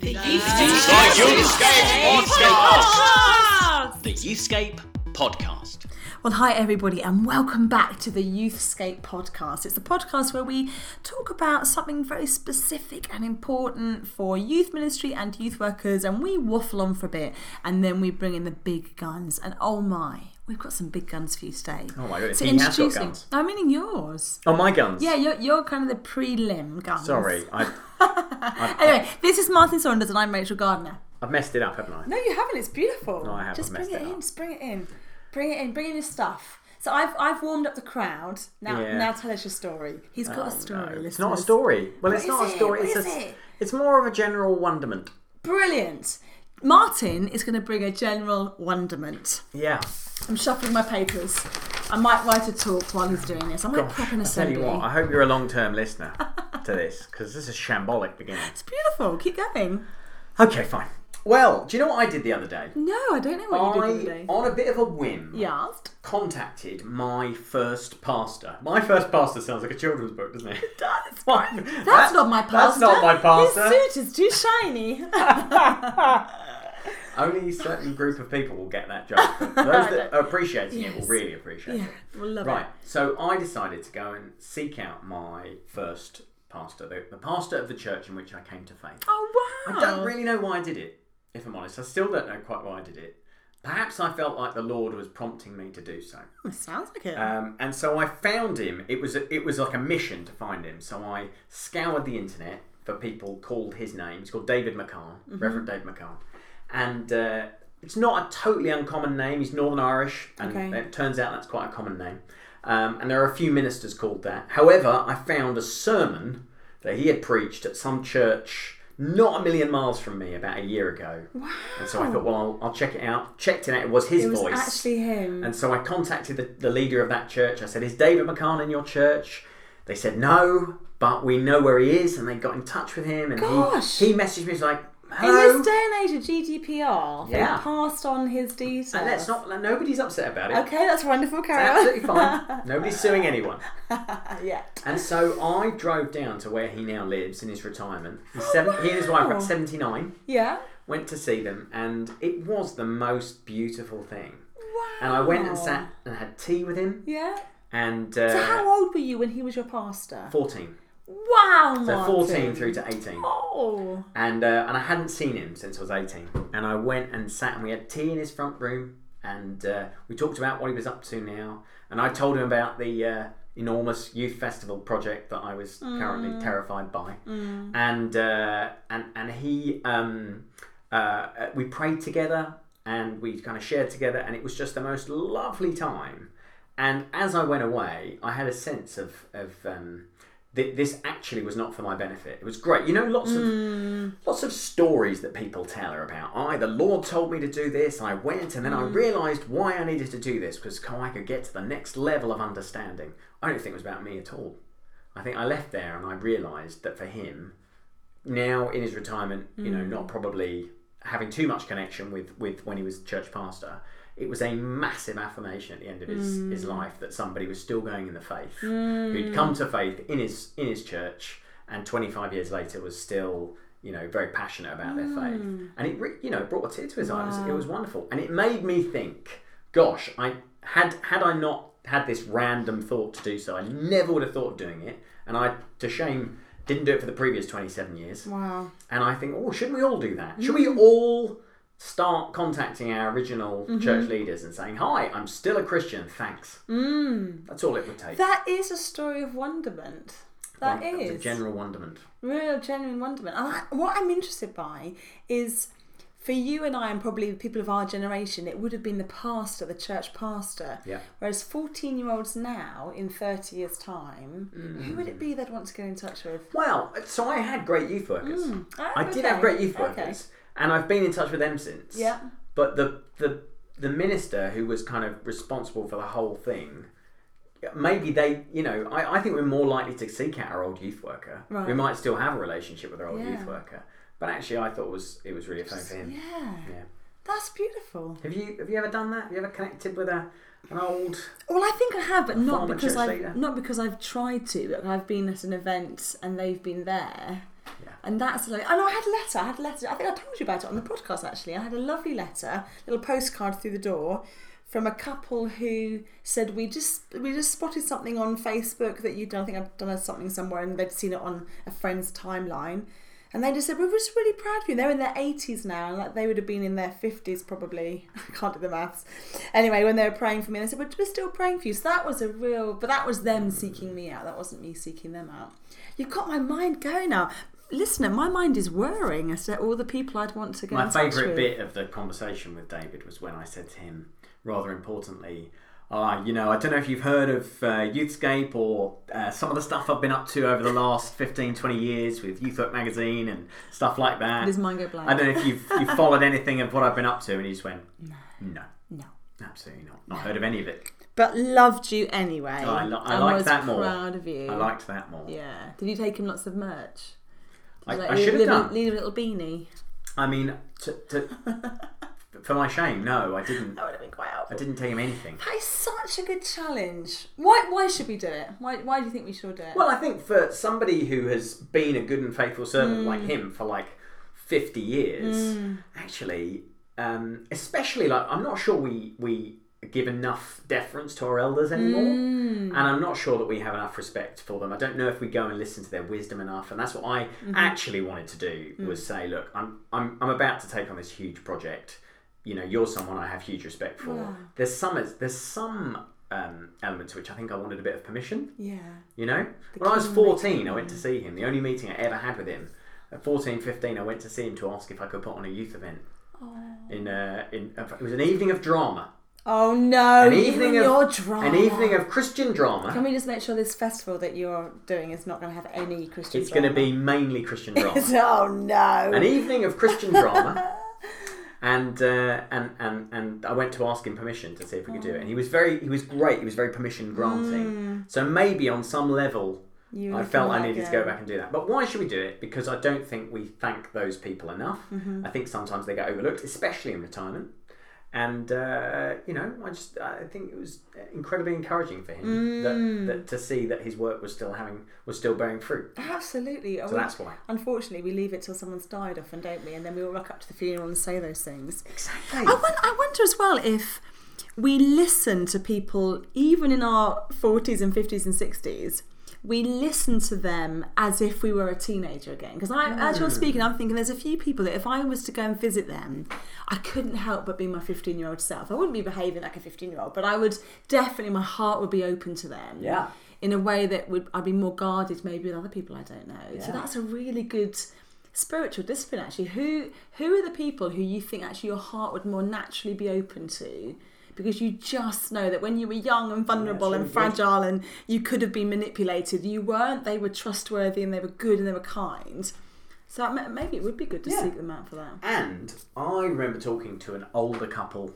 The Youthscape Podcast. The Youthscape Podcast. Well, hi everybody, and welcome back to the Youthscape podcast. It's the podcast where we talk about something very specific and important for youth ministry and youth workers, and we waffle on for a bit, and then we bring in the big guns. And oh my, we've got some big guns for you today. Oh my god, So he has got guns. I mean yours. Oh, my guns. Yeah, you're, you're kind of the prelim guns. Sorry, I, Anyway, this is Martin Saunders, and I'm Rachel Gardner. I've messed it up, haven't I? No, you haven't. It's beautiful. No, I haven't. Just bring it, it in. Just bring it in. Bring it in. Bring in your stuff. So I've I've warmed up the crowd. Now Yeah. now tell us your story. He's got a Oh, story. no, It's not a story. Well, it's is not a story. What It's a, it? It's more of a general wonderment. Brilliant. Martin is going to bring a general wonderment. Yeah. I'm shuffling my papers. I might write a talk while he's doing this. I might prep an I tell you what, I hope you're a long-term listener to this because this is shambolic beginning. It's beautiful. Keep going. Okay, fine. Well, do you know what I did the other day? No, I don't know what you did I, today. on a bit of a whim, Yeah. contacted my first pastor. My first pastor sounds like a children's book, doesn't it? That's, That's, that's not my pastor. That's not my pastor. His suit is too shiny. Only a certain group of people will get that joke. Those that are appreciating it will really appreciate yeah, it. we'll love Right. it. So I decided to go and seek out my first pastor, the, the pastor of the church in which I came to faith. Oh wow! I don't really know why I did it, if I'm honest. I still don't know quite why I did it. Perhaps I felt like the Lord was prompting me to do so. It sounds like it. Um, and so I found him. It was a, it was like a mission to find him. So I scoured the internet for people called his name. He's called David McCann, Mm-hmm. Reverend David McCann, and uh, it's not a totally uncommon name. He's Northern Irish, and Okay. it turns out that's quite a common name. Um, and there are a few ministers called that. However, I found a sermon that he had preached at some church not a million miles from me about a year ago. wow. And so I thought, well, I'll, I'll check it out. Checked it out. It was his it was voice. actually him. And so I contacted the, the leader of that church. I said, Is David McCann in your church? They said, No, but we know where he is. And they got in touch with him. And Gosh. he, he messaged me, he's like, In Hello. this day and age of GDPR, Yeah. they passed on his details. and let's not, nobody's upset about it. Okay, that's wonderful. It's absolutely fine. Nobody's suing anyone. yeah. And so I drove down to where he now lives in his retirement. He's seven, He and his wife are at 79. Yeah. Went to see them, and it was the most beautiful thing. Wow. And I went and sat and had tea with him. Yeah. And uh, So how old were you when he was your pastor? 14. Wow, So Martin. 14 through to 18. Oh. And uh, and I hadn't seen him since I was 18. And I went and sat and we had tea in his front room and uh, we talked about what he was up to now. And I told him about the uh, enormous youth festival project that I was currently terrified by. And uh, and and he um, uh, we prayed together and we kind of shared together and it was just the most lovely time. And as I went away, I had a sense of of um, th- this actually was not for my benefit. It was great. You know, lots of hmm. lots of stories that people tell are about. I, the Lord told me to do this. I went, and then I hmm. realised why I needed to do this because I could get to the next level of understanding. I don't think it was about me at all. I think I left there and I realised that for him, now in his retirement, you know, hmm. not probably having too much connection with with when he was church pastor. It was a massive affirmation at the end of his, hmm. his life that somebody was still going in the faith, hmm. who'd come to faith in his in his church, and 25 years later was still you know very passionate about their faith, hmm. and it re- you know brought a tear to his eye. It was, it was wonderful, and it made me think, gosh, I had had I not had this random thought to do so, I never would have thought of doing it, and I to shame didn't do it for the previous 27 years. Wow. And I think, oh, shouldn't we all do that? Should we all start contacting our original church leaders and saying, "Hi, I'm still a Christian. Thanks." Mm. That's all it would take. That is a story of wonderment. That a is general wonderment. real, genuine wonderment. And I, what I'm interested by is for you and I, and probably people of our generation, it would have been the pastor, the church pastor. Yeah. Whereas 14 year olds now, in 30 years' time, who would Mm. it be they'd want to get in touch with? Well, so I had great youth workers. Ah, I did have great youth Okay. And I've been in touch with them since. Yeah. But the the the minister who was kind of responsible for the whole thing. Maybe they, you know, I, I think we're more likely to seek out our old youth worker. Right. We might still have a relationship with our old Yeah. youth worker, but actually, I thought it was it was really a phone for him. Yeah. Yeah. That's beautiful. Have you have you ever done that? Have you ever connected with a an old? Well, I think I have, but not because I've not because I've tried to. But I've been at an event and they've been there, Yeah. And that's like, and I had a letter. I had a letter. I think I told you about it on the podcast actually. I had a lovely letter, little postcard through the door from a couple who said we just we just spotted something on Facebook that you'd done. I think I'd done something somewhere, and they'd seen it on a friend's timeline. And they just said, We're just really proud of you. They're in their 80s now, and like they would have been in their 50s probably. I can't do the maths. Anyway, when they were praying for me, they said, We're still praying for you. So that was a real, but that was them seeking me out. That wasn't me seeking them out. You've got my mind going now. Listener, my mind is whirring as to all the people I'd want to go My favourite bit of the conversation with David was when I said to him, rather importantly, ah, you know, I don't know if you've heard of uh, Youthscape or uh, some of the stuff I've been up to over the last 15, 20 years with Youth Work Magazine and stuff like that. Does mine go blank? I don't know if you've, you've followed anything of what I've been up to. And he just went, no, No. absolutely not. Not heard of any of it. But loved you anyway. Oh, I li- I liked was that more. proud of you. I liked that more. Yeah. Did you take him lots of merch? I, you, I should have done. Leave a little beanie. I mean, to, to, for my shame, no, I didn't. That would have been quite I didn't take him anything. That is such a good challenge. Why? Why should we do it? Why? Why do you think we should do it? Well, I think for somebody who has been a good and faithful servant like Mm. him for like 50 years, actually, um, especially like, I'm not sure we, we give enough deference to our elders anymore. Mm. And I'm not sure that we have enough respect for them. I don't know if we go and listen to their wisdom enough. And that's what I Mm-hmm. actually wanted to do Mm. was say, look, I'm, I'm, I'm about to take on this huge project. You know, you're someone I have huge respect for. Wow. There's some, there's some um, elements which I think I wanted a bit of permission. yeah. You know, The when I was 14, I went to see him. The only meeting I ever had with him. At 14, 15, I went to see him to ask if I could put on a youth event. Oh. In, uh, in it was an evening of drama, Oh no! An even evening of- your drama. an evening of Christian drama. Can we just make sure this festival that you're doing is not going to have any Christian? Drama? It's going to be mainly Christian drama. oh no! an evening of Christian drama. And, uh, and and and I went to ask him permission to see if we could do it, and he was very he was great. He was very permission granting. So maybe on some level, Mm. You I felt I needed to go back and do that. But why should we do it? Because I don't think we thank those people enough. Mm-hmm. I think sometimes they get overlooked, especially in retirement. And uh, you know, I just I think it was incredibly encouraging for him Mm. that, that to see that his work was still having was still bearing fruit. Absolutely. So We- that's why. Unfortunately, we leave it till someone's died often, don't we? And then we all rock up to the funeral and say those things. Exactly. I, won- I wonder as well if we listen to people, even in our 40s and 50s and 60s, we listen to them as if we were a teenager again. Because I, as you're mm. speaking, I'm thinking there's a few people that if I was to go and visit them, I couldn't help but be my 15 year old self. I wouldn't be behaving like a 15 year old, but I would definitely, my heart would be open to them. Yeah. In a way that would I'd be more guarded maybe with other people I don't know. So that's a really good spiritual discipline actually. Who who are the people who you think actually your heart would more naturally be open to? Because you just know that when you were young and vulnerable really and fragile and you could have been manipulated, you weren't. They were trustworthy and they were good and they were kind. So maybe it would be good to Yeah. seek them out for that. And I remember talking to an older couple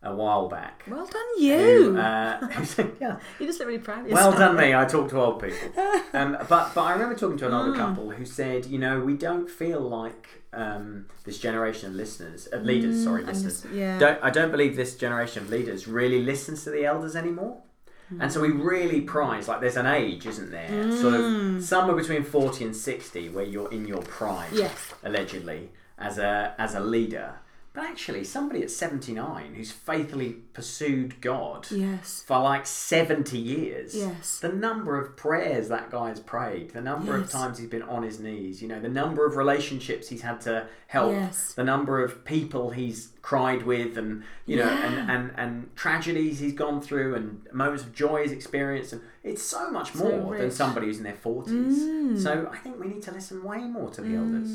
a while back. Well done, you. uh, who said, yeah, you just look really proud of Well done, me. I talk to old people. Um, but but I remember talking to an older Mm. couple who said, you know, we don't feel like um, this generation of listeners, of mm, leaders, sorry, listeners. this- yeah. Don't I don't believe this generation of leaders really listens to the elders anymore. Hmm. And so we really prize like there's an age, isn't there? Sort of hmm. somewhere between forty and sixty where you're in your prime, Yes. allegedly, as a as a leader. But actually somebody at seventy nine who's faithfully pursued God Yes. for like 70 years. Yes. The number of prayers that guy's prayed, the number of times he's been on his knees, you know, the number of relationships he's had to help, Yes. the number of people he's cried with and you know and, and and tragedies he's gone through and moments of joy he's experienced and it's so much So more than somebody who's in their 40s so i think we need to listen way more to the elders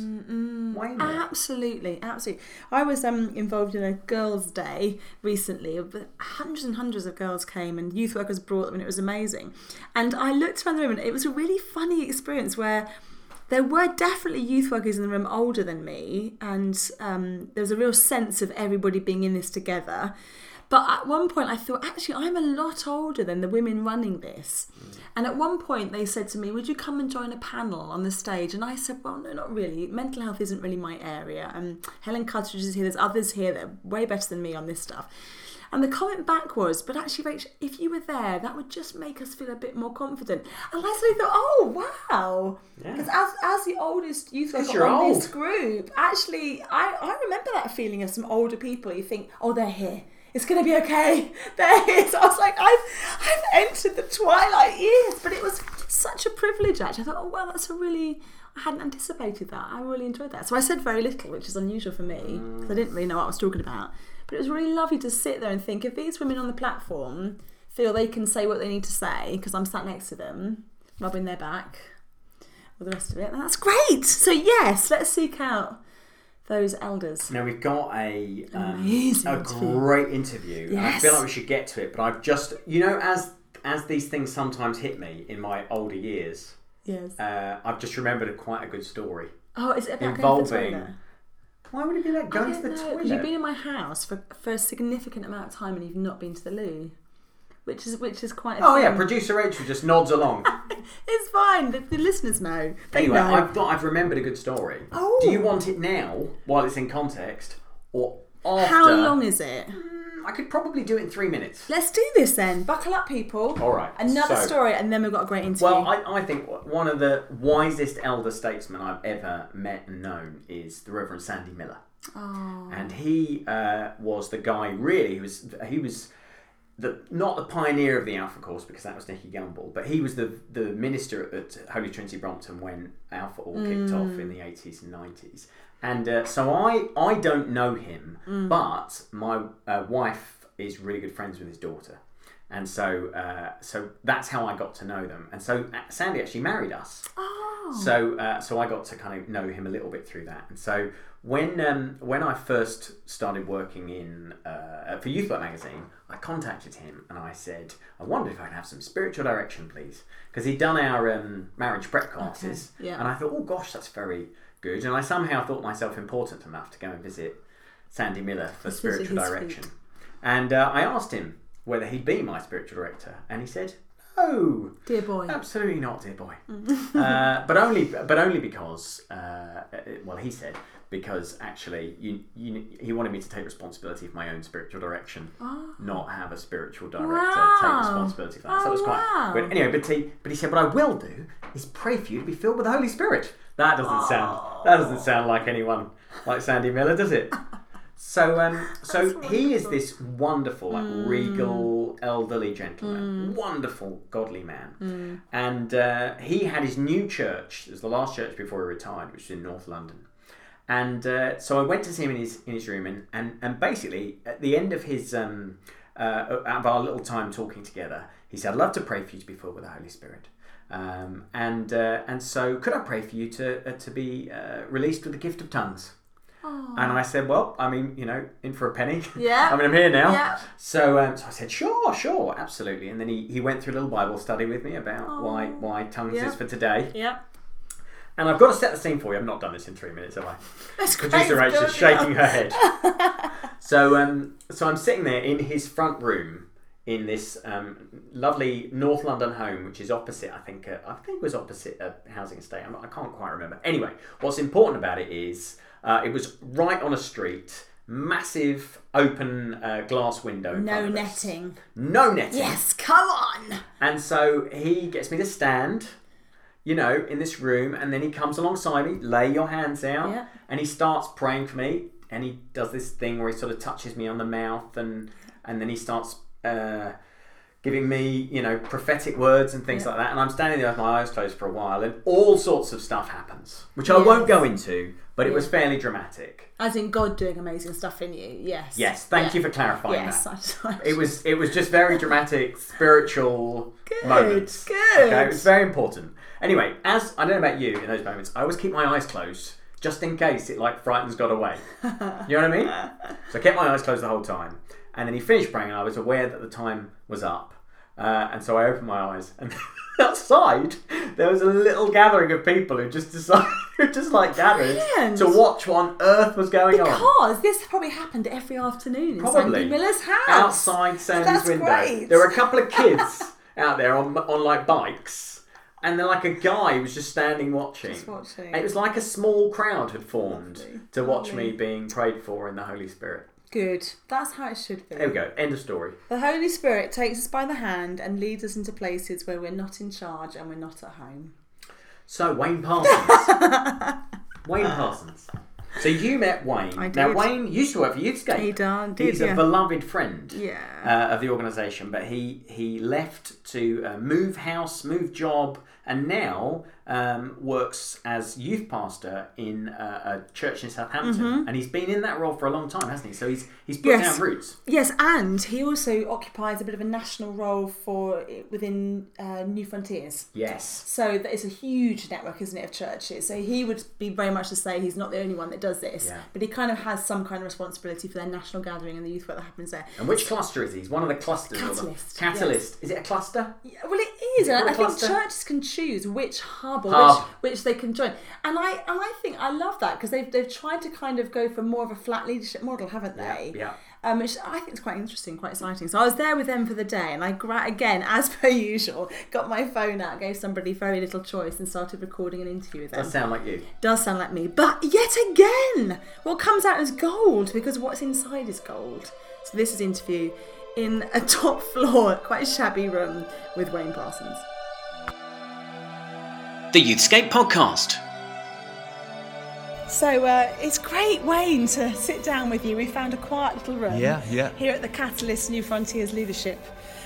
way more Absolutely, absolutely. I was um, involved in a girls' day recently. Hundreds and hundreds of girls came, and youth workers brought them, and it was amazing. And I looked around the room, and it was a really funny experience where there were definitely youth workers in the room older than me, and um, there was a real sense of everybody being in this together. But at one point, I thought, actually, I'm a lot older than the women running this. And at one point, they said to me, Would you come and join a panel on the stage? And I said, Well, no, not really. Mental health isn't really my area. And Helen Cuttridge is here. There's others here that are way better than me on this stuff. And the comment back was, But actually, Rachel, if you were there, that would just make us feel a bit more confident. And I suddenly thought, Oh, wow. Yeah. Because as, as the oldest youth worker on this group, actually, I, I remember that feeling of some older people. You think, Oh, they're here. It's gonna be okay. There it is. I was like, I've I've entered the twilight years, but it was such a privilege. Actually, I thought, oh well, that's a really. I hadn't anticipated that. I really enjoyed that. So I said very little, which is unusual for me because I didn't really know what I was talking about. But it was really lovely to sit there and think if these women on the platform feel they can say what they need to say because I'm sat next to them, rubbing their back, all the rest of it, that's great. So yes, let's seek out those elders. Now we've got a um, a great interview. And I feel like we should get to it, but I've just you know as as these things sometimes hit me in my older years, Yes. uh, I've just remembered a, quite a good story. Oh, is it about going to the? Why would it be like going to the know, toilet? You've been in my house for, for a significant amount of time and you've not been to the loo, which is which is quite. A Oh yeah, producer Rachel just nods along. it's fine. The, the listeners know. They anyway, know. I've I've remembered a good story. Oh. Do you want it now, while it's in context, or after? How long is it? I could probably do it in three minutes. Let's do this then. Buckle up, people. All right, Another so- story, and then we've got a great interview. Well, I, I think one of the wisest elder statesmen I've ever met and known is the Reverend Sandy Miller. oh. and he uh, was the guy really who was he was the not the pioneer of the Alpha course because that was Nicky Gumbel, but he was the the minister at Holy Trinity Brompton when Alpha all kicked off in the eighties and nineties. And uh, so I I don't know him, but my uh, wife is really good friends with his daughter. And so, uh, so that's how I got to know them. And so uh, Sandy actually married us. Oh. So, uh, so I got to kind of know him a little bit through that. And so, when um, when I first started working in uh, for Youth Work magazine, I contacted him and I said, I wondered if I could have some spiritual direction, please, because he'd done our um, marriage prep classes, yeah. and I thought, oh gosh, that's very good. And I somehow thought myself important enough to go and visit Sandy Miller for spiritual direction. And uh, I asked him whether he'd be my spiritual director, and he said, no. Dear boy. Absolutely not, dear boy. uh, but only, but only because, uh, well, he said because actually, you, you, he wanted me to take responsibility for my own spiritual direction, not have a spiritual director take responsibility for that. so Oh, it was quite wow. good. Anyway, but he, but he said, what I will do is pray for you to be filled with the Holy Spirit. That doesn't sound, that doesn't sound like anyone like Sandy Miller, does it? So, um, so he is this wonderful, like regal, elderly gentleman, wonderful, godly man, and uh, he had his new church. It was the last church before he retired, which was in North London. And uh, so I went to see him in his in his room, and and, and basically at the end of his um, uh, of our little time talking together, he said, "I'd love to pray for you to be filled with the Holy Spirit." Um, and uh, and so, could I pray for you to uh, to be uh, released with the gift of tongues? And I said, well, I mean, you know, in for a penny. Yeah. I mean, I'm here now. Yeah. So, um, so I said, sure, sure, absolutely. And then he, he went through a little Bible study with me about why why tongues Yeah. is for today. Yeah. And I've got to set the scene for you. I've not done this in three minutes, have I? That's. Producer Rachel's good. shaking her head. so, um, so I'm sitting there in his front room in this um, lovely North London home, which is opposite. I think uh, I think it was opposite a housing estate. I'm, I can't quite remember. Anyway, what's important about it is uh, it was right on a street, massive open uh, glass window. in No front of us. netting. No netting. Yes, come on. And so he gets me to stand, you know, in this room, and then he comes alongside me, lay your hands out, Yeah. and he starts praying for me. And he does this thing where he sort of touches me on the mouth, and and then he starts uh, giving me, you know, prophetic words and things Yeah. like that. And I'm standing there with my eyes closed for a while, and all sorts of stuff happens, which I won't go into, but it was fairly dramatic. As in God doing amazing stuff in you. Yes. Yes, thank Yeah. you for clarifying Yes. that. I, I, It was it was just very dramatic, spiritual Good, moments. good. Okay, it was very important. Anyway, as I don't know about you in those moments, I always keep my eyes closed just in case it like frightens God away. You know what I mean? So I kept my eyes closed the whole time, and then he finished praying, and I was aware that the time was up. Uh, and so I opened my eyes, and outside there was a little gathering of people who just decided, who just like gathered Brilliant. to watch what on earth was going on Because this probably happened every afternoon in Sandy Miller's house. outside Sandy's window. great. There were a couple of kids out there on on like bikes, and then like a guy was just standing watching. Just watching. It was like a small crowd had formed Lovely. to watch Lovely. me being prayed for in the Holy Spirit. Good. That's how it should be. There we go. End of story. The Holy Spirit takes us by the hand and leads us into places where we're not in charge and we're not at home. So Wayne Parsons. Wayne Parsons. So you met Wayne. I did. Now. Wayne used to work for Youthscape. He done- did, He's a beloved friend. Yeah. uh, of the organisation, but he he left to uh, move house, move job, and now um, works as youth pastor in uh, a church in Southampton. And he's been in that role for a long time, hasn't he? So he's he's put Mm-hmm. Yes. down roots. Yes, and he also occupies a bit of a national role for within uh, New Frontiers. Yes. So that is a huge network, isn't it, of churches? So he would be very much to say he's not the only one that does this, Yeah. but he kind of has some kind of responsibility for their national gathering and the youth work that happens there. And which cluster is he? He's one of the clusters. or the- Catalyst, Catalyst. Is it a cluster? Yeah, well, it is, it and called I a think churches can choose which hub Hub. which which they can join. And I and I think I love that because they've they've tried to kind of go for more of a flat leadership model, haven't they? Yeah. Um, which I think is quite interesting, quite exciting. So I was there with them for the day, and I gra- again, as per usual, got my phone out, gave somebody very little choice, and started recording an interview with them. Does sound like you. Does sound like me, but yet again, what comes out is gold because what's inside is gold. So this is interview in a top floor, quite shabby room with Wayne Parsons. The Youthscape Podcast. So uh, it's great, Wayne, to sit down with you. We found a quiet little room Yeah, yeah. here at the Catalyst New Frontiers Leadership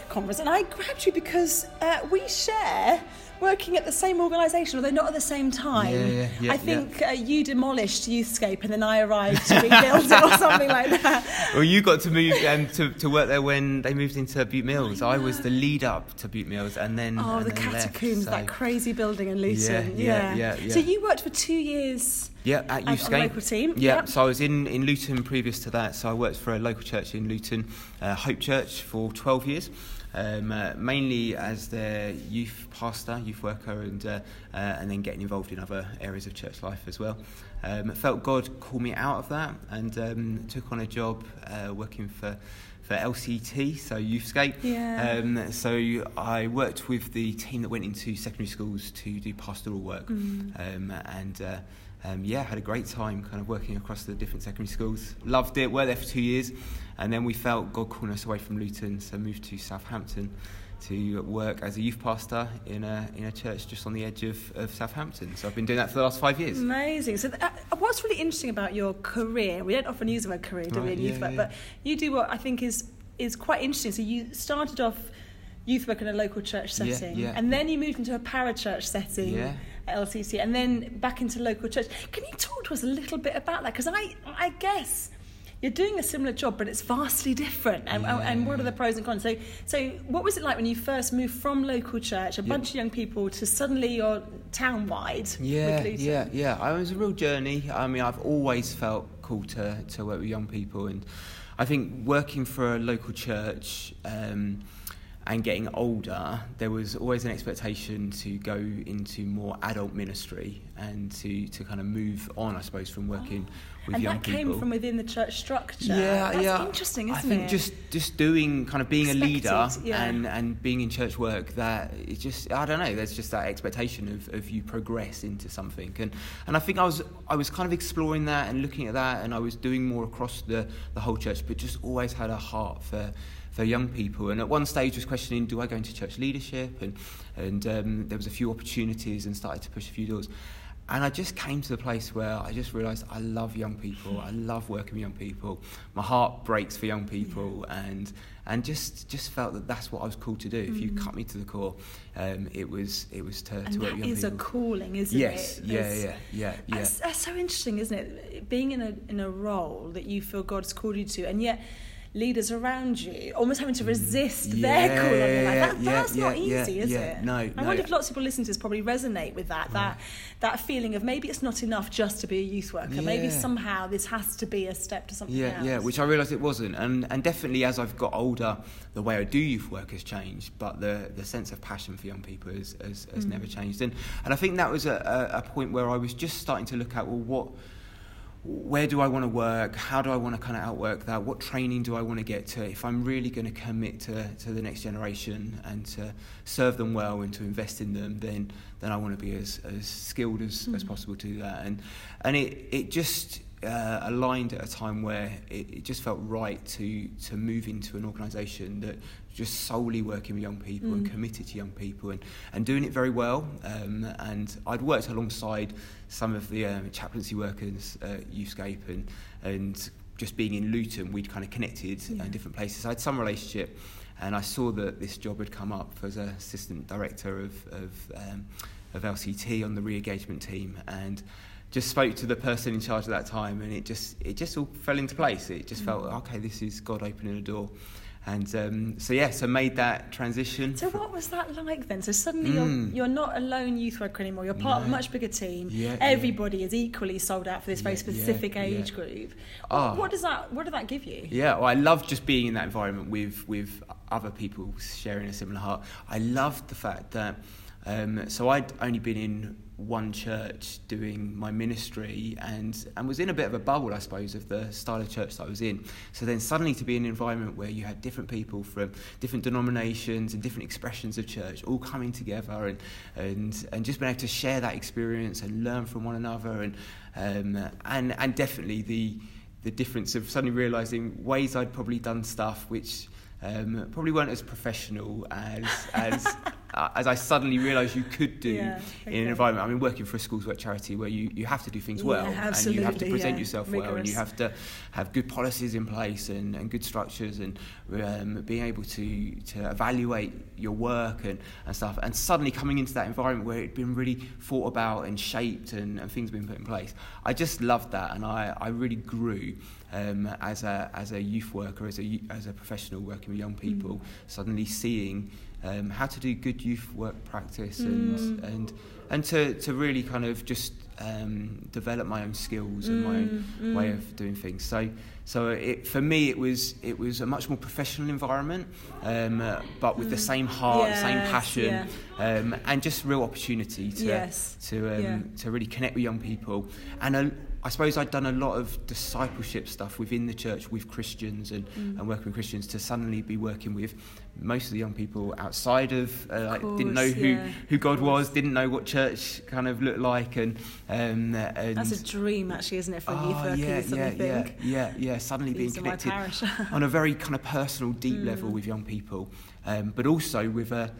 Conference. And I grabbed you because uh, we share working at the same organisation, although not at the same time. Yeah, yeah, yeah, I think Uh, you demolished Youthscape and then I arrived to rebuild it or something like that. Well, you got to move um, to, to work there when they moved into Bute Mills. I, was the lead up to Bute Mills, and then Oh, and the then left, catacombs, so- that crazy building in Luton. Yeah, yeah, yeah, So you worked for two years. Yeah, at And on the Youthscape. local team, Yeah, yep. so I was in, in Luton previous to that. So I worked for a local church in Luton, uh, Hope Church, for 12 years, um, uh, mainly as their youth pastor, youth worker, and uh, uh, and then getting involved in other areas of church life as well. Um, felt God called me out of that and um, took on a job uh, working for. For LCT, so Youthscape. Yeah. Um, so I worked with the team that went into secondary schools to do pastoral work, Mm. um, and uh, um, yeah, had a great time kind of working across the different secondary schools. Loved it. Worked there for two years, and then we felt God calling us away from Luton, so moved to Southampton to work as a youth pastor in a in a church just on the edge of, of Southampton. So I've been doing that for the last five years. Amazing. So, uh, what's really interesting about your career? We don't often use the word career, do we, Right, in youth work? yeah. But you do what I think is is quite interesting. So, you started off youth work in a local church setting, yeah. and then you moved into a parachurch setting. Yeah. LCC, and then back into local church. Can you talk to us a little bit about that? Because I, I guess you're doing a similar job, but it's vastly different. And, and- and what are the pros and cons? So, so what was it like when you first moved from local church, a bunch of young people, to suddenly you're town wide? Yeah, yeah, yeah. It was a real journey. I mean, I've always felt called to, to work with young people, and I think working for a local church um, and getting older, there was always an expectation to go into more adult ministry and to, to kind of move on, I suppose, from working oh, with and young that people. came from within the church structure. Yeah, That's yeah. interesting, isn't it? I think it? just just doing kind of being a leader yeah. and and being in church work that it just I don't know. There's just that expectation of, of you progress into something, and and I think I was I was kind of exploring that and looking at that, and I was doing more across the the whole church, but just always had a heart for. For young people, and at one stage was questioning, do I go into church leadership? And and um, there was a few opportunities, and started to push a few doors. And I just came to the place where I just realised I love young people. I love working with young people. My heart breaks for young people, and and just just felt that that's what I was called to do. If you cut me to the core, um, it was it was to, Mm. and to work with young is a calling, isn't yes, it? yeah, There's- yeah, yeah, yeah. That's, that's so interesting, isn't it? Being in a in a role that you feel God's called you to, and yet leaders around you almost having to resist their call on your life. That, Mm. yeah, that's yeah, not yeah, easy, is yeah. it? No, I no. wonder if lots of people listening to this probably resonate with that. That that feeling of maybe it's not enough just to be a youth worker. Maybe somehow this has to be a step to something Yeah, else. yeah, which I realised it wasn't, and and definitely as I've got older, the way I do youth work has changed, but the the sense of passion for young people has has, has Mm. never changed, and and I think that was a, a, a point where I was just starting to look at well what. Where do I want to work? How do I want to kind of outwork that? What training do I want to get to? If I'm really going to commit to, to the next generation and to serve them well and to invest in them, then then I want to be as, as skilled as, as possible to do that. And and it it just uh, aligned at a time where it, it just felt right to to move into an organisation that just solely working with young people and committed to young people and, and doing it very well. Um, and I'd worked alongside some of the um, chaplaincy workers at Youthscape and and just being in Luton, we'd kind of connected in different places. I had some relationship, and I saw that this job had come up as an assistant director of of, um, of LCT on the re-engagement team, and just spoke to the person in charge at that time, and it just it just all fell into place. It just felt okay. This is God opening a door, and um, so yeah, so made that transition. So what was that like then? So suddenly Mm. you're you're not a lone youth worker anymore. You're part of a much bigger team. Yeah, yeah. Everybody is equally sold out for this very specific yeah, age yeah. group. What, what does that what did that give you? Yeah, well, I love just being in that environment with with other people sharing a similar heart. I loved the fact that um, so I'd only been in one church doing my ministry and and was in a bit of a bubble, I suppose, of the style of church that I was in. So then suddenly to be in an environment where you had different people from different denominations and different expressions of church all coming together and and and just being able to share that experience and learn from one another and um, and and definitely the the difference of suddenly realizing ways I'd probably done stuff which um, probably weren't as professional as as uh, as I suddenly realised you could do Yeah, in an environment. I mean, working for a schools work charity where you, you have to do things well Yeah, and you have to present yeah. yourself well and you have to have good policies in place and, and good structures and um, being able to to evaluate your work and, and stuff. And suddenly coming into that environment where it'd been really thought about and shaped and, and things been put in place, I just loved that and I, I really grew um, as a as a youth worker, as a as a professional working with young people, suddenly seeing um, how to do good youth work practice and and and to, to really kind of just um, develop my own skills and my own way of doing things. So so it, for me it was it was a much more professional environment, um, uh, but with the same heart, the same Yes, passion, um, and just real opportunity to Yes, to um, yeah. to really connect with young people. And a, I suppose I'd done a lot of discipleship stuff within the church with Christians and, Mm. and working with Christians to suddenly be working with most of the young people outside of, uh, like, didn't know who, yeah, who God was, didn't know what church kind of looked like, and um, and That's a dream, actually, isn't it, for a youth Oh, worker? yeah, yeah, yeah, yeah, yeah. Suddenly being These are my connected. Mm. on a very kind of personal, deep level with young people, um, but also with a,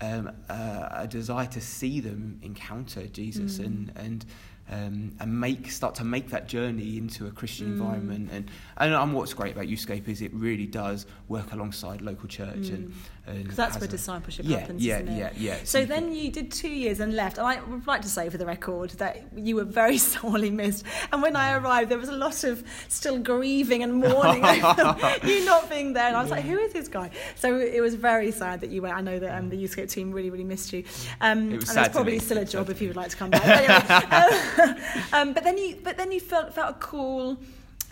um, a a desire to see them encounter Jesus Mm. and and. Um, and make start to make that journey into a Christian Mm. environment and, and and what's great about Youthscape is it really does work alongside local church and, and Because that's where a- discipleship yeah, happens, yeah, isn't it? yeah, yeah. So then you did two years and left. And I would like to say for the record that you were very sorely missed. And when I arrived, there was a lot of still grieving and mourning over you not being there. And I was like, who is this guy? So it was very sad that you went. I know that um, the Youthscape team really, really missed you. Um, It was and to probably still a job if you would like to come back. But, anyway, um, but then you, but then you felt felt a call.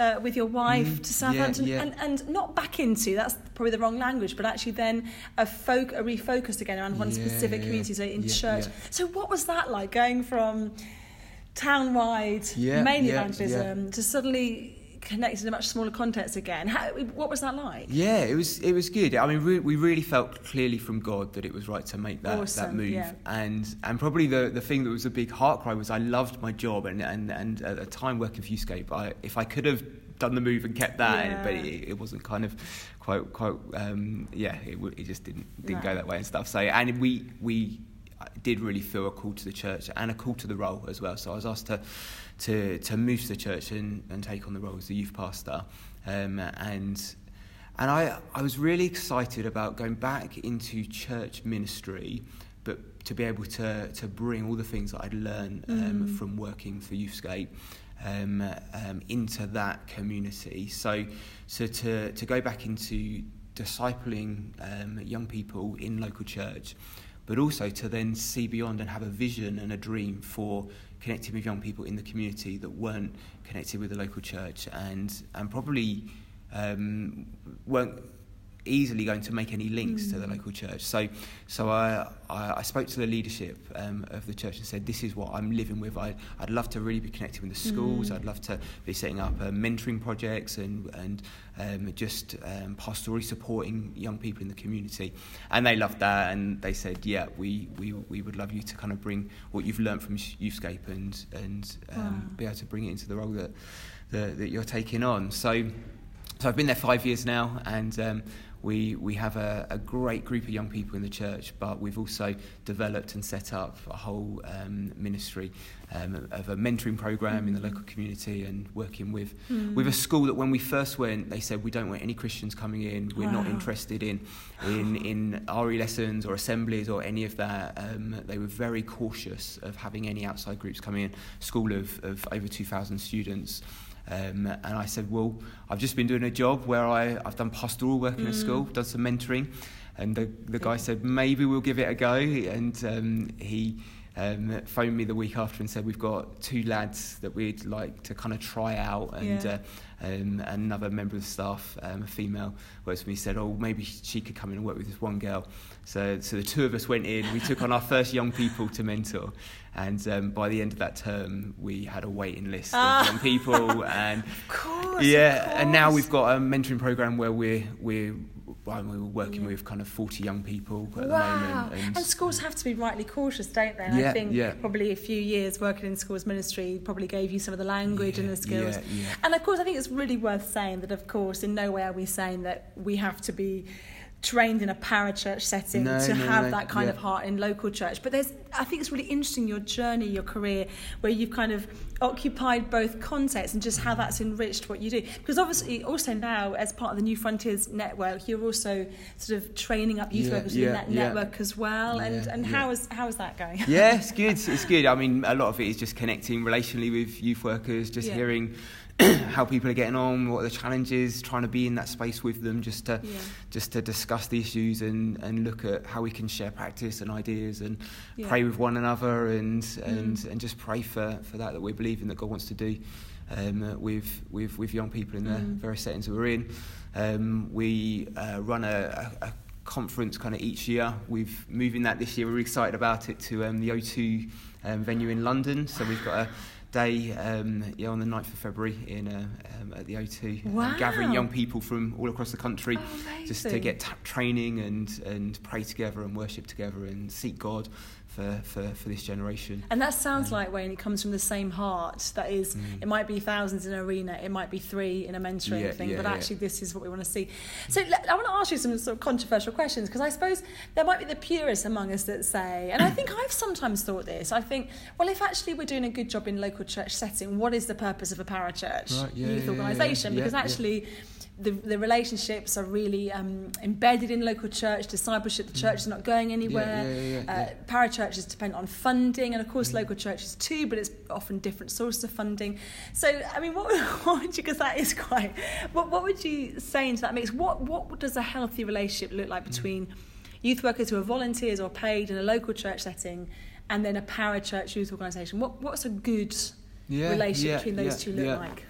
Uh, with your wife to Southampton, Mm, yeah. and and not back into that's probably the wrong language, but actually then a folk a refocused again around one Yeah, specific yeah, community, so in yeah, church. yeah. So what was that like going from town-wide, Yeah, mainly yeah, evangelism, to suddenly connected in a much smaller context again? How, what was that like? Yeah, it was it was good. I mean, we, we really felt clearly from God that it was right to make that, that move. yeah. And and probably the, the thing that was a big heart cry was I loved my job and and, and at the time working for Youthscape, I, if I could have done the move and kept that, Yeah. but it, it wasn't kind of quite quite um, yeah, it, it just didn't didn't No. go that way and stuff. So and we we did really feel a call to the church and a call to the role as well. So I was asked to to to move to the church and, and take on the role as the youth pastor, um, and and I I was really excited about going back into church ministry, but to be able to to bring all the things that I'd learned um, from working for Youthscape. um, um, into that community. So, so to, to go back into discipling um, young people in local church, but also to then see beyond and have a vision and a dream for connecting with young people in the community that weren't connected with the local church and, and probably um, weren't easily going to make any links mm. to the mm. local church. So, so I, I, I spoke to the leadership um, of the church and said, "This is what I'm living with. I, I'd love to really be connected with the schools. Mm. I'd love to be setting up uh, mentoring projects and and um, just um, pastorally supporting young people in the community." And they loved that, and they said, "Yeah, we we, we would love you to kind of bring what you've learned from Youthscape and and um, wow. be able to bring it into the role that that, that you're taking on." So. So I've been there five years now, and um, we, we have a, a great group of young people in the church, but we've also developed and set up a whole um, ministry um, of a mentoring program mm. in the local community and working with mm. with a school that when we first went, they said we don't want any Christians coming in. We're wow. not interested in in in RE lessons or assemblies or any of that. Um, they were very cautious of having any outside groups coming in. School of, of over 2,000 students. Um, and I said, well, I've just been doing a job where I, I've done pastoral work in a school, mm. done some mentoring. And the, the guy said, maybe we'll give it a go. And um, he um, phoned me the week after and said, we've got two lads that we'd like to kind of try out. And yeah. uh, um, another member of staff, um, a female, works with me, said, oh, maybe she could come in and work with this one girl. So, so the two of us went in, we took on our first young people to mentor. And um, by the end of that term, we had a waiting list ah. of young people, and course, yeah, and now we've got a mentoring program where we're we're well, we were working yeah. with kind of 40 young people at wow. the moment. And, and, schools have to be rightly cautious, don't they? And yeah, I think yeah. probably a few years working in schools ministry probably gave you some of the language and the skills. And of course, I think it's really worth saying that, of course, in no way are we saying that we have to be trained in a parachurch setting no, to no, have no, that kind yeah. of heart in local church. But there's, I think it's really interesting your journey, your career, where you've kind of occupied both contexts and just how that's enriched what you do. Because obviously, also now as part of the New Frontiers network, you're also sort of training up youth yeah, workers yeah, in that network as well. and and how is how is that going? Yeah, it's good. It's good. I mean, a lot of it is just connecting relationally with youth workers, just hearing how people are getting on, what are the challenges, trying to be in that space with them, just to yeah. just to discuss the issues and, and look at how we can share practice and ideas and yeah. pray with one another and and, mm. and just pray for, for that that we believe in that God wants to do um, with with with young people in the mm. various settings that we're in. Um, we uh, run a, a, a conference kind of each year. We've moving that this year. We're excited about it to um, the O2 um, venue in London. So we've got a day um, yeah, on the 9th of February in uh, um, at the O2, wow. um, gathering young people from all across the country oh, just to get t- training and, and pray together and worship together and seek God for, for, for this generation. And that sounds um, like Wayne, it comes from the same heart. That is, mm. it might be thousands in an arena, it might be three in a mentoring yeah, thing, yeah, but actually, yeah. this is what we want to see. So, I want to ask you some sort of controversial questions because I suppose there might be the purists among us that say, and I think I've sometimes thought this. I think, well, if actually we're doing a good job in local church setting, what is the purpose of a parachurch right, youth organisation? because actually the, the relationships are really um, embedded in local church discipleship. The church is not going anywhere. Yeah, yeah, yeah, uh, parachurches depend on funding, and of course, mm. local churches too, but it's often different sources of funding. So, I mean, what, what would you? Because that is quite. What, what would you say into that mix? What what does a healthy relationship look like mm. between mm. youth workers who are volunteers or paid in a local church setting, and then a parachurch youth organisation? What what's a good relationship between those two look like?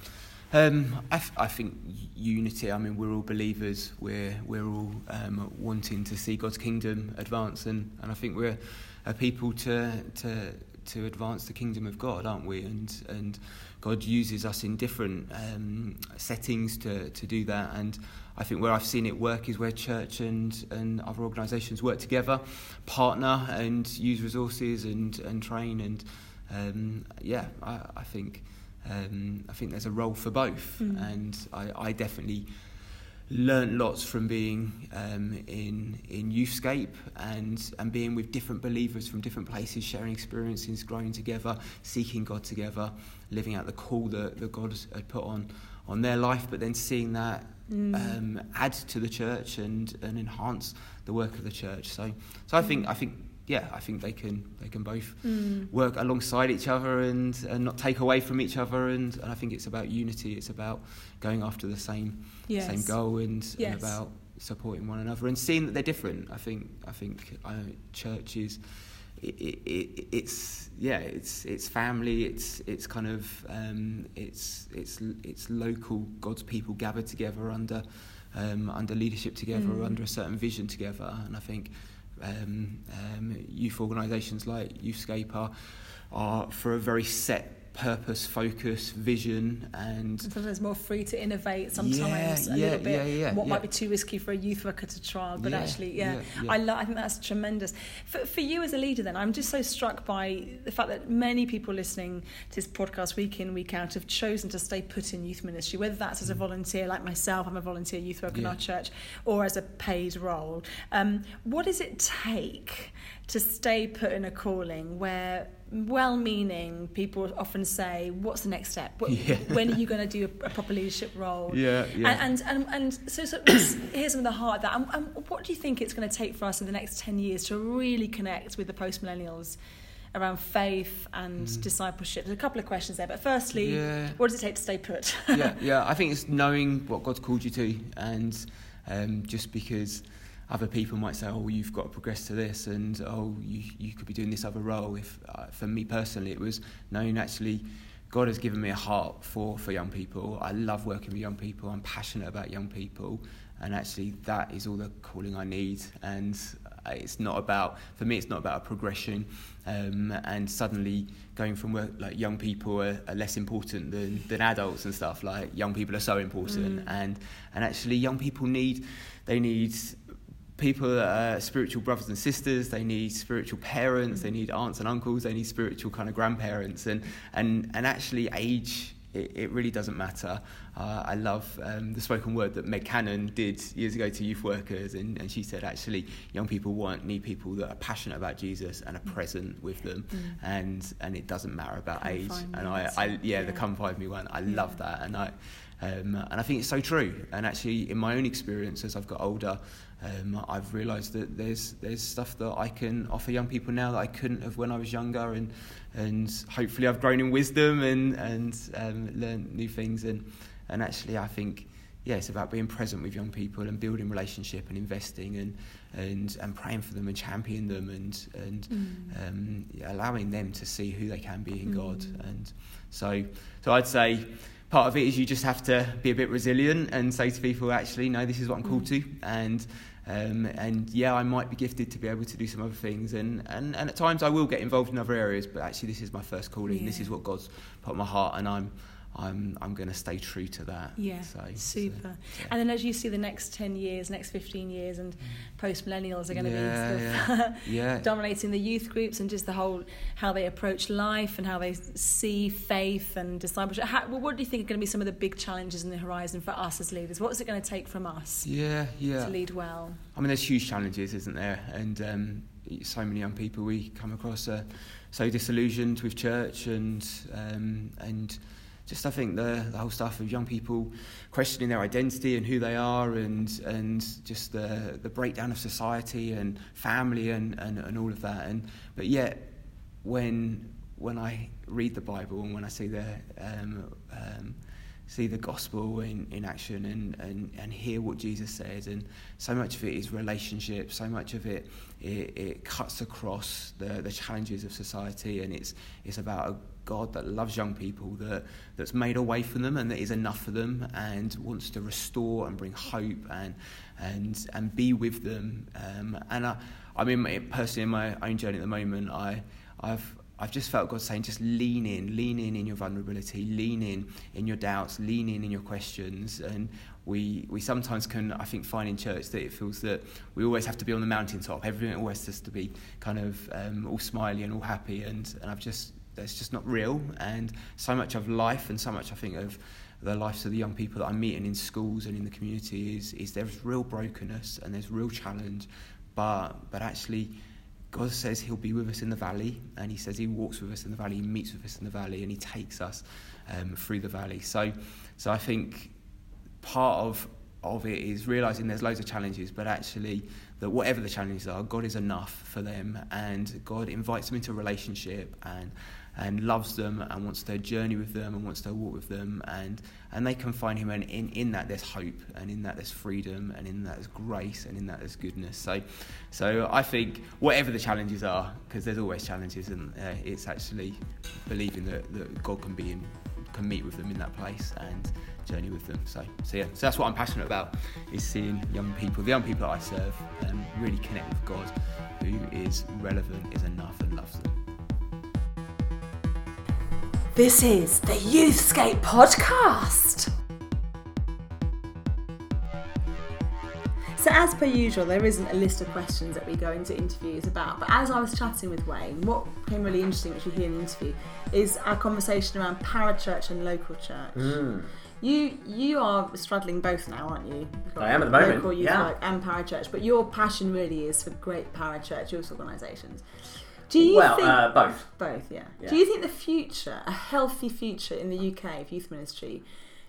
Um, I, th- I think unity. I mean, we're all believers. We're we're all um, wanting to see God's kingdom advance, and, and I think we're a people to to to advance the kingdom of God, aren't we? And and God uses us in different um, settings to to do that. And I think where I've seen it work is where church and and other organisations work together, partner, and use resources and and train. And um, yeah, I, I think um, I think there's a role for both, mm. and I, I definitely learned lots from being um, in in Youthscape and and being with different believers from different places, sharing experiences, growing together, seeking God together, living out the call that, that God had put on on their life, but then seeing that mm. um, add to the church and and enhance the work of the church. So so I think I think yeah, I think they can they can both Mm. work alongside each other and, and not take away from each other. And, and I think it's about unity. It's about going after the same Yes. same goal and, Yes. and about supporting one another and seeing that they're different. I think I think uh, church is it, it, it, it's yeah it's it's family it's it's kind of um, it's it's it's local God's people gathered together under um, under leadership together Mm. under a certain vision together and I think um, um, youth organisations like Youthscape are are for a very set purpose focus vision and Sometimes more free to innovate. Sometimes Yeah, a yeah, little bit. yeah, what might be too risky for a youth worker to trial, but actually, yeah. I lo- I think that's tremendous. For, for you as a leader, then, I'm just so struck by the fact that many people listening to this podcast week in week out have chosen to stay put in youth ministry, whether that's as a volunteer, like myself, I'm a volunteer youth worker in Mm. Our church, or as a paid role. Um, what does it take to stay put in a calling where well-meaning people often say, "What's the next step? What, Yeah. When are you going to do a, a proper leadership role?" Yeah, yeah. And and and, and so, so here's some of the heart of that. And, and what do you think it's going to take for us in the next ten years to really connect with the post millennials? Around faith and discipleship. There's a couple of questions there, but firstly, Mm. Yeah. what does it take to stay put? yeah, yeah. I think it's knowing what God's called you to, and um, just because other people might say, "Oh, you've got to progress to this," and "Oh, you you could be doing this other role." If uh, for me personally, it was knowing actually. God has given me a heart for, for young people. I love working with young people. I'm passionate about young people, and actually, that is all the calling I need. And uh, it's not about for me. It's not about a progression, um, and suddenly going from where like young people are, are less important than, than adults and stuff. Like young people are so important, and and actually, young people need they need people that are spiritual brothers and sisters they need spiritual parents they need aunts and uncles they need spiritual kind of grandparents. And and and actually age it, it really doesn't matter. Uh, I love um, the spoken word that Meg Cannon did years ago to youth workers. And, and she said actually young people want need people that are passionate about Jesus and are present with them. And and it doesn't matter about Come age. and I, I it. yeah, the come find me one I Yeah. love that. And I um, and I think it's so true. And actually, in my own experience, as I've got older, um, I've realised that there's there's stuff that I can offer young people now that I couldn't have when I was younger, and and hopefully I've grown in wisdom and and um, learned new things. And and actually, I think yeah, it's about being present with young people and building relationship and investing and and and praying for them and championing them and and um, yeah, allowing them to see who they can be in God. And so so I'd say part of it is you just have to be a bit resilient and say to people, actually, no, this is what I'm called to, and um, and yeah, I might be gifted to be able to do some other things, and, and, and at times I will get involved in other areas, but actually, this is my first calling. This is what God's put in my heart, and I'm I'm I'm going to stay true to that. Yeah, So- super. so- And then as you see the next 10 years, next 15 years, and post millennials are going to Yeah, be sort of yeah. dominating the youth groups and just the whole how they approach life and how they see faith and discipleship. How, what do you think are going to be some of the big challenges in the horizon for us as leaders? What is it going to take from us Yeah, yeah. to lead well? I mean, there's huge challenges, isn't there? And um, so many young people we come across are so disillusioned with church, and um, and just I think the the whole stuff of young people questioning their identity and who they are, and and just the the breakdown of society and family and, and, and all of that. And but yet, when when I read the Bible and when I see the um, um, see the gospel in, in action and, and, and hear what Jesus says. And so much of it is relationship, so much of it, it, it cuts across the, the challenges of society. And it's, it's about a God that loves young people, that, that's made a way for them and that is enough for them and wants to restore and bring hope and, and, and be with them. Um, and I, I mean, personally, in my own journey at the moment, I, I've, I've just felt God saying, just lean in, lean in in your vulnerability, lean in in your doubts, lean in in your questions. And we, we sometimes can, I think, find in church that it feels that we always have to be on the mountaintop. Everything always has to be kind of um, all smiley and all happy. And, and I've just, that's just not real. And so much of life and so much, I think, of the lives of the young people that I'm meeting in schools and in the community is, is there's real brokenness and there's real challenge. But, but actually, God says He'll be with us in the valley, and He says He walks with us in the valley, He meets with us in the valley, and He takes us um, through the valley. So, so I think part of of it is realizing there's loads of challenges, but actually that whatever the challenges are, God is enough for them, and God invites them into a relationship and and loves them and wants to journey with them and wants to walk with them. And and they can find him and in, in that there's hope and in that there's freedom and in that there's grace and in that there's goodness. So so I think whatever the challenges are because there's always challenges and uh, it's actually believing that, that God can be in can meet with them in that place and journey with them. So so yeah so that's what I'm passionate about is seeing young people the young people that I serve um, really connect with God who is relevant is enough and loves them This is the Youthscape podcast. So, as per usual, there isn't a list of questions that we go into interviews about. But as I was chatting with Wayne, what became really interesting, which we hear in the interview, is our conversation around parachurch and local church. Mm. You you are straddling both now, aren't you? I am at the moment, Local youth yeah. work and parachurch, but your passion really is for great parachurch youth organisations. Do you well, think uh, both. both? Yeah. Yeah. Do you think the future, a healthy future in the UK of youth ministry,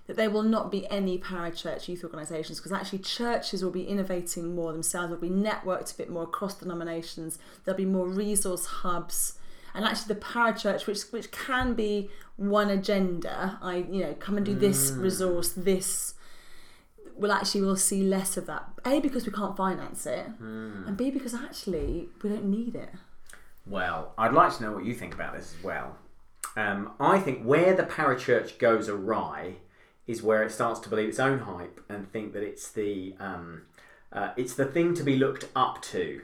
that there will not be any parachurch youth organisations because actually churches will be innovating more themselves, will be networked a bit more across denominations. There'll be more resource hubs, and actually the parachurch, which which can be one agenda, I you know come and do this Mm. resource, this. Will actually we'll see less of that. A because we can't finance it, Mm. and B because actually we don't need it. Well, I'd like to know what you think about this as well. Um, I think where the parachurch goes awry is where it starts to believe its own hype and think that it's the um, uh, it's the thing to be looked up to.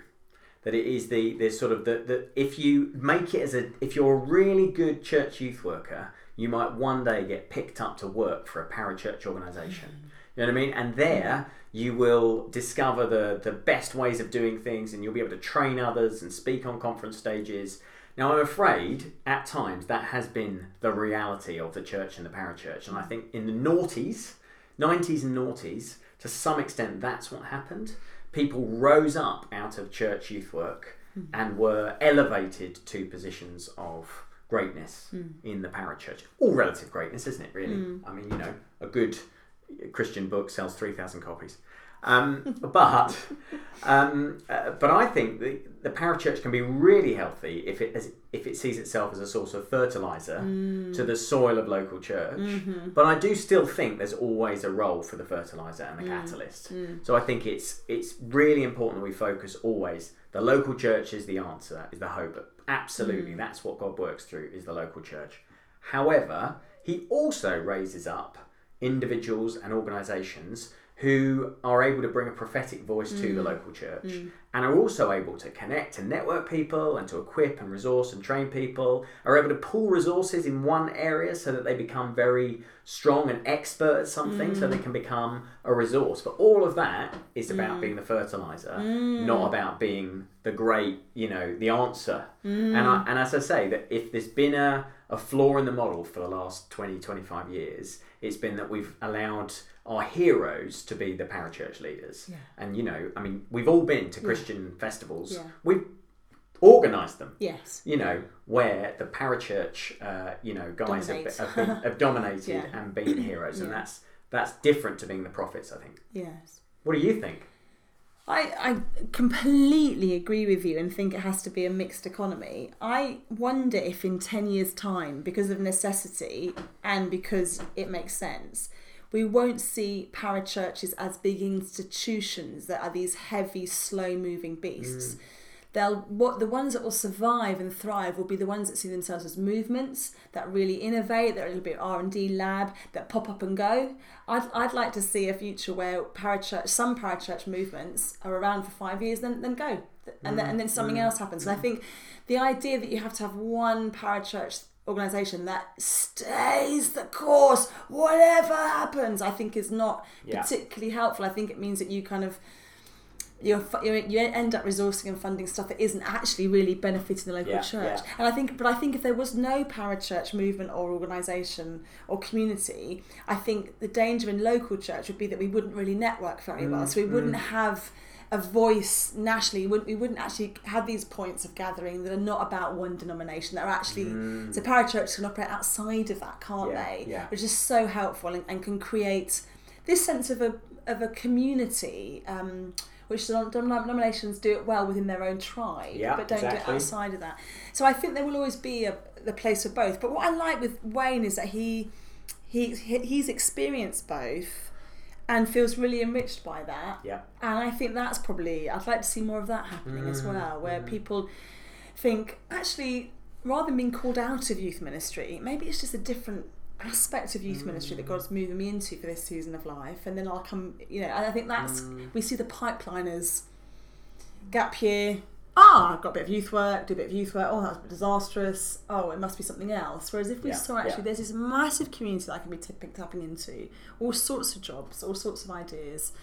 That it is the the sort of the, the if you make it as a if you're a really good church youth worker, you might one day get picked up to work for a parachurch organisation. You know what I mean? And there you will discover the, the best ways of doing things and you'll be able to train others and speak on conference stages. Now, I'm afraid at times that has been the reality of the church and the parachurch. And I think in the noughties, 90s and noughties, to some extent, that's what happened. People rose up out of church youth work hmm. and were elevated to positions of greatness hmm. in the parachurch. All relative greatness, isn't it, really? Hmm. I mean, you know, a good Christian book sells 3,000 copies. Um, but um, uh, but I think the, the parachurch can be really healthy if it as, if it sees itself as a source of fertilizer to the soil of local church. But I do still think there's always a role for the fertilizer and the catalyst. So I think it's it's really important that we focus always. The local church is the answer, is the hope. Absolutely, that's what God works through is the local church. However, He also raises up individuals and organisations who are able to bring a prophetic voice to the mm. local church mm. and are also able to connect and network people and to equip and resource and train people, are able to pool resources in one area so that they become very strong and expert at something so they mm. can become a resource. But all of that is about being the fertilizer, not about being the great, you know, the answer. And, I, and as I say, that if there's been a, a flaw in the model for the last 20, 25 years, it's been that we've allowed our heroes to be the parachurch leaders. Yeah. And, you know, I mean, we've all been to Christian festivals. Yeah. We've organised them Yes. you know, where the parachurch, uh, you know, guys have, have, been, have dominated Yeah. and been heroes, and Yeah. that's that's different to being the prophets. I think. Yes. What do you think? I, I completely agree with you and think it has to be a mixed economy. I wonder if in 10 years' time, because of necessity and because it makes sense, we won't see parachurches as big institutions that are these heavy, slow moving beasts. Mm. They'll what the ones that will survive and thrive will be the ones that see themselves as movements that really innovate, that are a little bit R and D lab, that pop up and go. I'd, I'd like to see a future where parachurch some parachurch movements are around for five years, then then go, and then and then something mm. else happens. And I think the idea that you have to have one parachurch organization that stays the course whatever happens i think is not Yeah. particularly helpful i think it means that you kind of you're, you you end up resourcing and funding stuff that isn't actually really benefiting the local Yeah, church. yeah. And I think, but I think if there was no parachurch movement or organisation or community, I think the danger in local church would be that we wouldn't really network very well. So we Mm, wouldn't have a voice nationally. We wouldn't, we wouldn't actually have these points of gathering that are not about one denomination. That are actually so parachurch can operate outside of that, can't Mm. Yeah, they? yeah. Which is so helpful and, and can create this sense of a of a community. Um, which denominations do it well within their own tribe, Yeah, but don't do it outside of that. So I think there will always be a the place for both. But what I like with Wayne is that he he he- he's experienced both and feels really enriched by that. Yeah. And I think that's probably I'd like to see more of that happening as mm, well, where mm. people think actually rather than being called out of youth ministry, maybe it's just a different aspect of youth ministry that God's moving me into for this season of life, and then I'll come. You know, and I think that's we see the pipeline as gap year. Ah, I've got a bit of youth work, do a bit of youth work. Oh, that's disastrous. Oh, it must be something else. Whereas if we Yeah, saw actually, yeah. there's this massive community that I can be tipping, tapping into, all sorts of jobs, all sorts of ideas.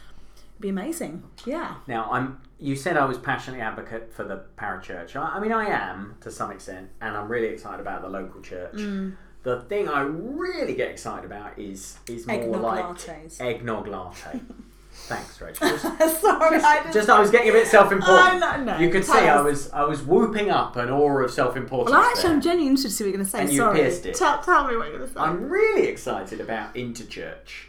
It'd be amazing. Yeah. Now, I'm. You said I was passionately advocate for the parachurch. I, I mean, I am to some extent, and I'm really excited about the local church. Mm. The thing I really get excited about is is more Eggnog like lattes. eggnog latte. Thanks, Rachel. Just, Sorry, I didn't. just I was getting a bit self-important. Oh, no, no. You could see I was I was whooping up an aura of self-importance. Well, actually, there. I'm genuinely interested to see what you're going to say. And you Sorry. pierced it. Tell, tell me what you're going to say. I'm really excited about interchurch.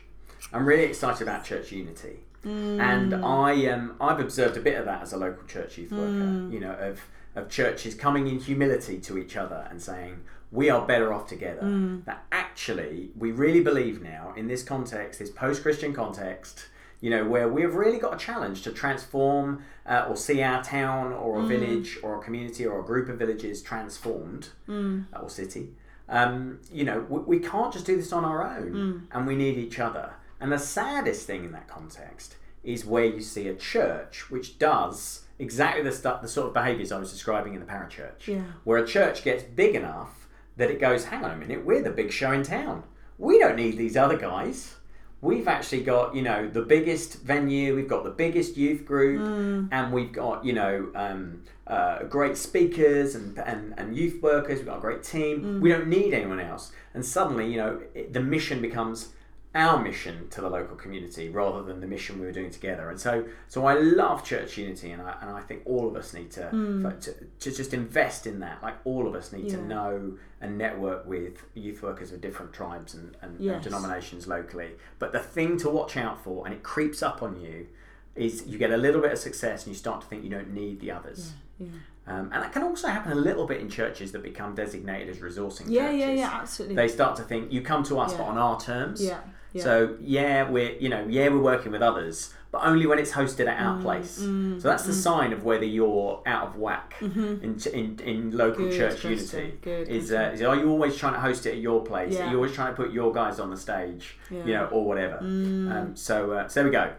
I'm really excited about church unity, and I um, I've observed a bit of that as a local church youth worker. You know, of of churches coming in humility to each other and saying we are better off together. That actually we really believe now in this context, this post-Christian context. You know, where we've really got a challenge to transform uh, or see our town or a village or a community or a group of villages transformed uh, or city um, you know, we, we can't just do this on our own, and we need each other. And the saddest thing in that context is where you see a church which does exactly the stuff, the sort of behaviours I was describing in the parachurch, Yeah. where a church gets big enough that it goes, hang on a minute, we're the big show in town. We don't need these other guys. We've actually got, you know, the biggest venue. We've got the biggest youth group, and we've got, you know, um, uh, great speakers and, and and youth workers. We've got a great team. We don't need anyone else. And suddenly, you know, it, the mission becomes our mission to the local community rather than the mission we were doing together. And so, so I love church unity, and I and I think all of us need to hmm. to, to just invest in that. Like all of us need to know and network with youth workers of different tribes and, and, and denominations locally. But the thing to watch out for, and it creeps up on you, is you get a little bit of success and you start to think you don't need the others. Yeah. Um, and that can also happen a little bit in churches that become designated as resourcing Yeah, churches. yeah, yeah, absolutely. They start to think you come to us, but on our terms. Yeah, yeah. So yeah, we're you know yeah we're working with others, but only when it's hosted at Mm, our place. so that's the sign of whether you're out of whack in, in in local Mm-hmm. Good church question, unity. good is, uh, is are you always trying to host it at your place? Are Yeah. you always trying to put your guys on the stage? Yeah. You know, or whatever. Mm. Um, so uh, so there we go.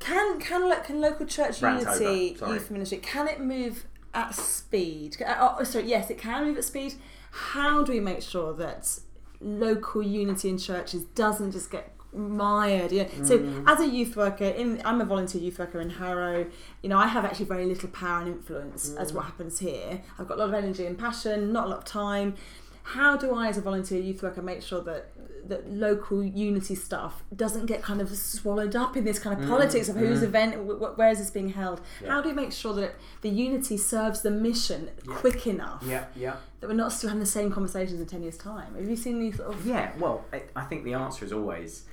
Can can can local church Rant unity over, youth ministry can it move at speed? Oh, sorry, yes, it can move at speed. How do we make sure that local unity in churches doesn't just get mired? You know? So, Mm. as a youth worker, in I'm a volunteer youth worker in Harrow. You know, I have actually very little power and influence as Mm. what happens here. I've got a lot of energy and passion, not a lot of time. How do I, as a volunteer youth worker, make sure that that local unity stuff doesn't get kind of swallowed up in this kind of Mm, politics of whose event, wh- wh- where is this being held? How do we make sure that the unity serves the mission quick enough Yeah, yeah. that we're not still having the same conversations in ten years' time? Have you seen these sort of? Yeah, well, I, I think the answer is always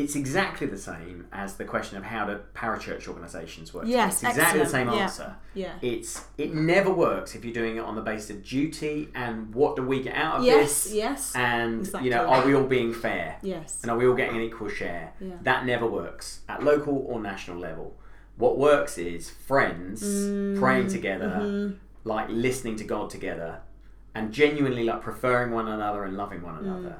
it's exactly the same as the question of how do parachurch organisations work. Yes, it's exactly the same answer. Yeah. It's it never works if you're doing it on the basis of duty and what do we get out of Yes, this? yes, yes. And exactly. you know, are we all being fair? Yes. And are we all getting an equal share? Yeah. That never works at local or national level. What works is friends Mm, praying together, mm-hmm. like listening to God together, and genuinely like preferring one another and loving Mm. one another.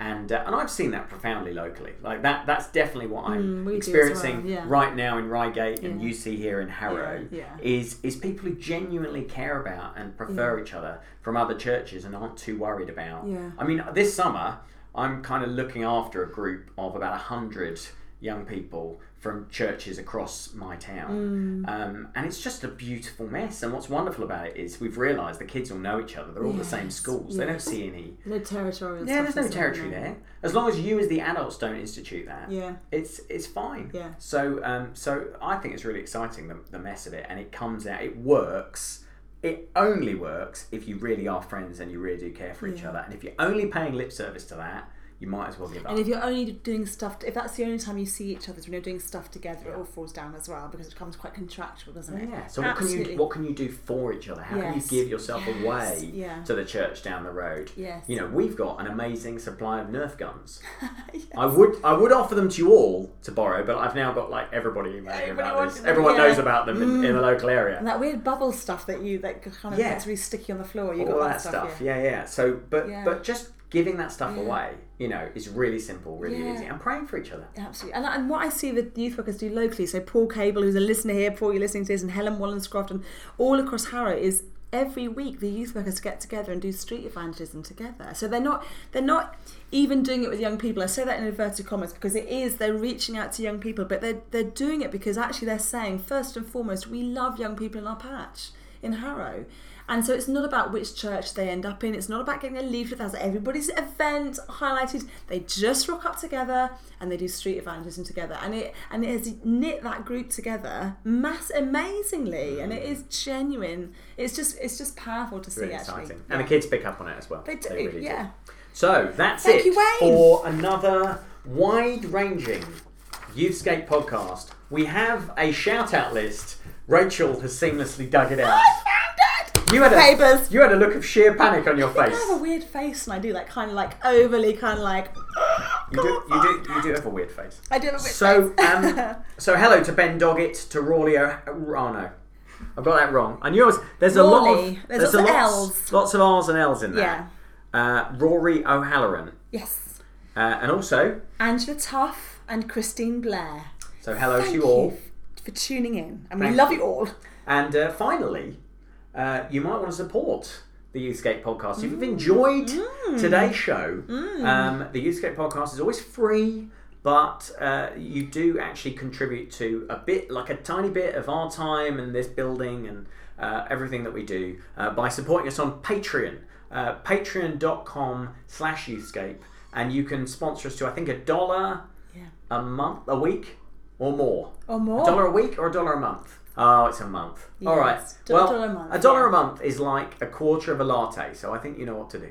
And uh, and I've seen that profoundly locally. Like that that's definitely what I'm Mm, we do as experiencing well, yeah. right now in Reigate and Yeah. UC here in Harrow. Yeah. Is is people who genuinely care about and prefer each other from other churches and aren't too worried about. I mean, this summer I'm kind of looking after a group of about a hundred young people from churches across my town, Mm. um, and it's just a beautiful mess. And what's wonderful about it is we've realised the kids all know each other. They're all the same Yes, schools. They don't see any. No territorial. Yeah, stuff, there's no is there? territory there. As long as you, as the adults, don't institute that, Yeah. it's it's fine. Yeah. So um, so I think it's really exciting the, the mess of it, and it comes out. It works. It only works if you really are friends and you really do care for each other. And if you're only paying lip service to that, you might as well give up. And if you're only doing stuff, if that's the only time you see each other, when you're doing stuff together, it all falls down as well because it becomes quite contractual, doesn't it? yeah. So what can you what can you do for each other? How Yes. can you give yourself Yes. away Yeah. to the church down the road? Yes. You know, we've got an amazing supply of Nerf guns. I would I would offer them to you all to borrow, but I've now got like everybody emailing about this. them, Everyone yeah. Mm. knows about them in, in the local area. And that weird bubble stuff that you that kind of Yeah. gets really sticky on the floor. You all got that stuff. yeah. Yeah, yeah. So, but Yeah. but just giving that stuff Yeah. away, you know, is really simple, really Yeah. easy, and praying for each other. Absolutely. And, and what I see the youth workers do locally, so Paul Cable, who's a listener here, Paul, you're listening to this, and Helen Wallenscroft, and all across Harrow, is every week the youth workers get together and do street evangelism together. So they're not they're not even doing it with young people. I say that in inverted commas because it is they're reaching out to young people, but they're they're doing it because actually they're saying first and foremost we love young people in our patch in Harrow. And so it's not about which church they end up in. It's not about getting a leaflet that has everybody's event highlighted. They just rock up together and they do street evangelism together. And it and it has knit that group together mass amazingly. And it is genuine. It's just it's just powerful to It's see really actually. exciting, Yeah. and the kids pick up on it as well. They do, really yeah. So that's Thank it you, for another wide-ranging Youthscape podcast. We have a shout-out list. Rachel has seamlessly dug it out. I found it! You had a Papers. you had a look of sheer panic on your I face. I have a weird face and I do like kind of like overly kind of like You do, you do, you do have a weird face. I do have a weird So, face. um, so hello to Ben Doggett, to Rawley. O- oh no, I've got that wrong. And yours, there's a lot of There's a lots of lots, Ls. lots of R's and L's in there. Yeah. Uh, Rory O'Halloran, yes. uh, and also, Angela Tuff and Christine Blair. so hello Thank to you all. f- for tuning in, and we Thank love you. you all. And uh, finally, uh, you might want to support the Youthscape podcast. If you've enjoyed Mm. today's show, um, the Youthscape podcast is always free, but uh, you do actually contribute to a bit, like a tiny bit of our time and this building and uh, everything that we do uh, by supporting us on Patreon, uh, patreon.com slash Youthscape. And you can sponsor us to, I think, a dollar Yeah. a month, a week, or more. Or more. A dollar a week or a dollar a month? Oh, it's a month. All right. Yes, well, dollar a month, a dollar a month is like a quarter of a latte, so I think you know what to do.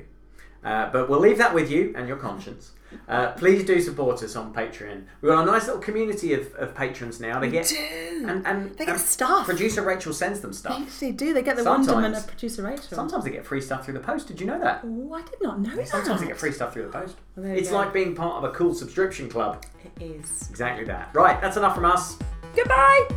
Uh, but we'll leave that with you and your conscience. Uh, please do support us on Patreon. We've got a nice little community of, of patrons now. They get do. and and They get and stuff. Producer Rachel sends them They stuff. actually do. They get the Sometimes. wonderment of producer Rachel. Sometimes they get free stuff through the post. Did you know that? Oh, I did not know that. Sometimes they get free stuff through the post. Well, it's go. like being part of a cool subscription club. It is. Exactly that. Right, that's enough from us. Goodbye.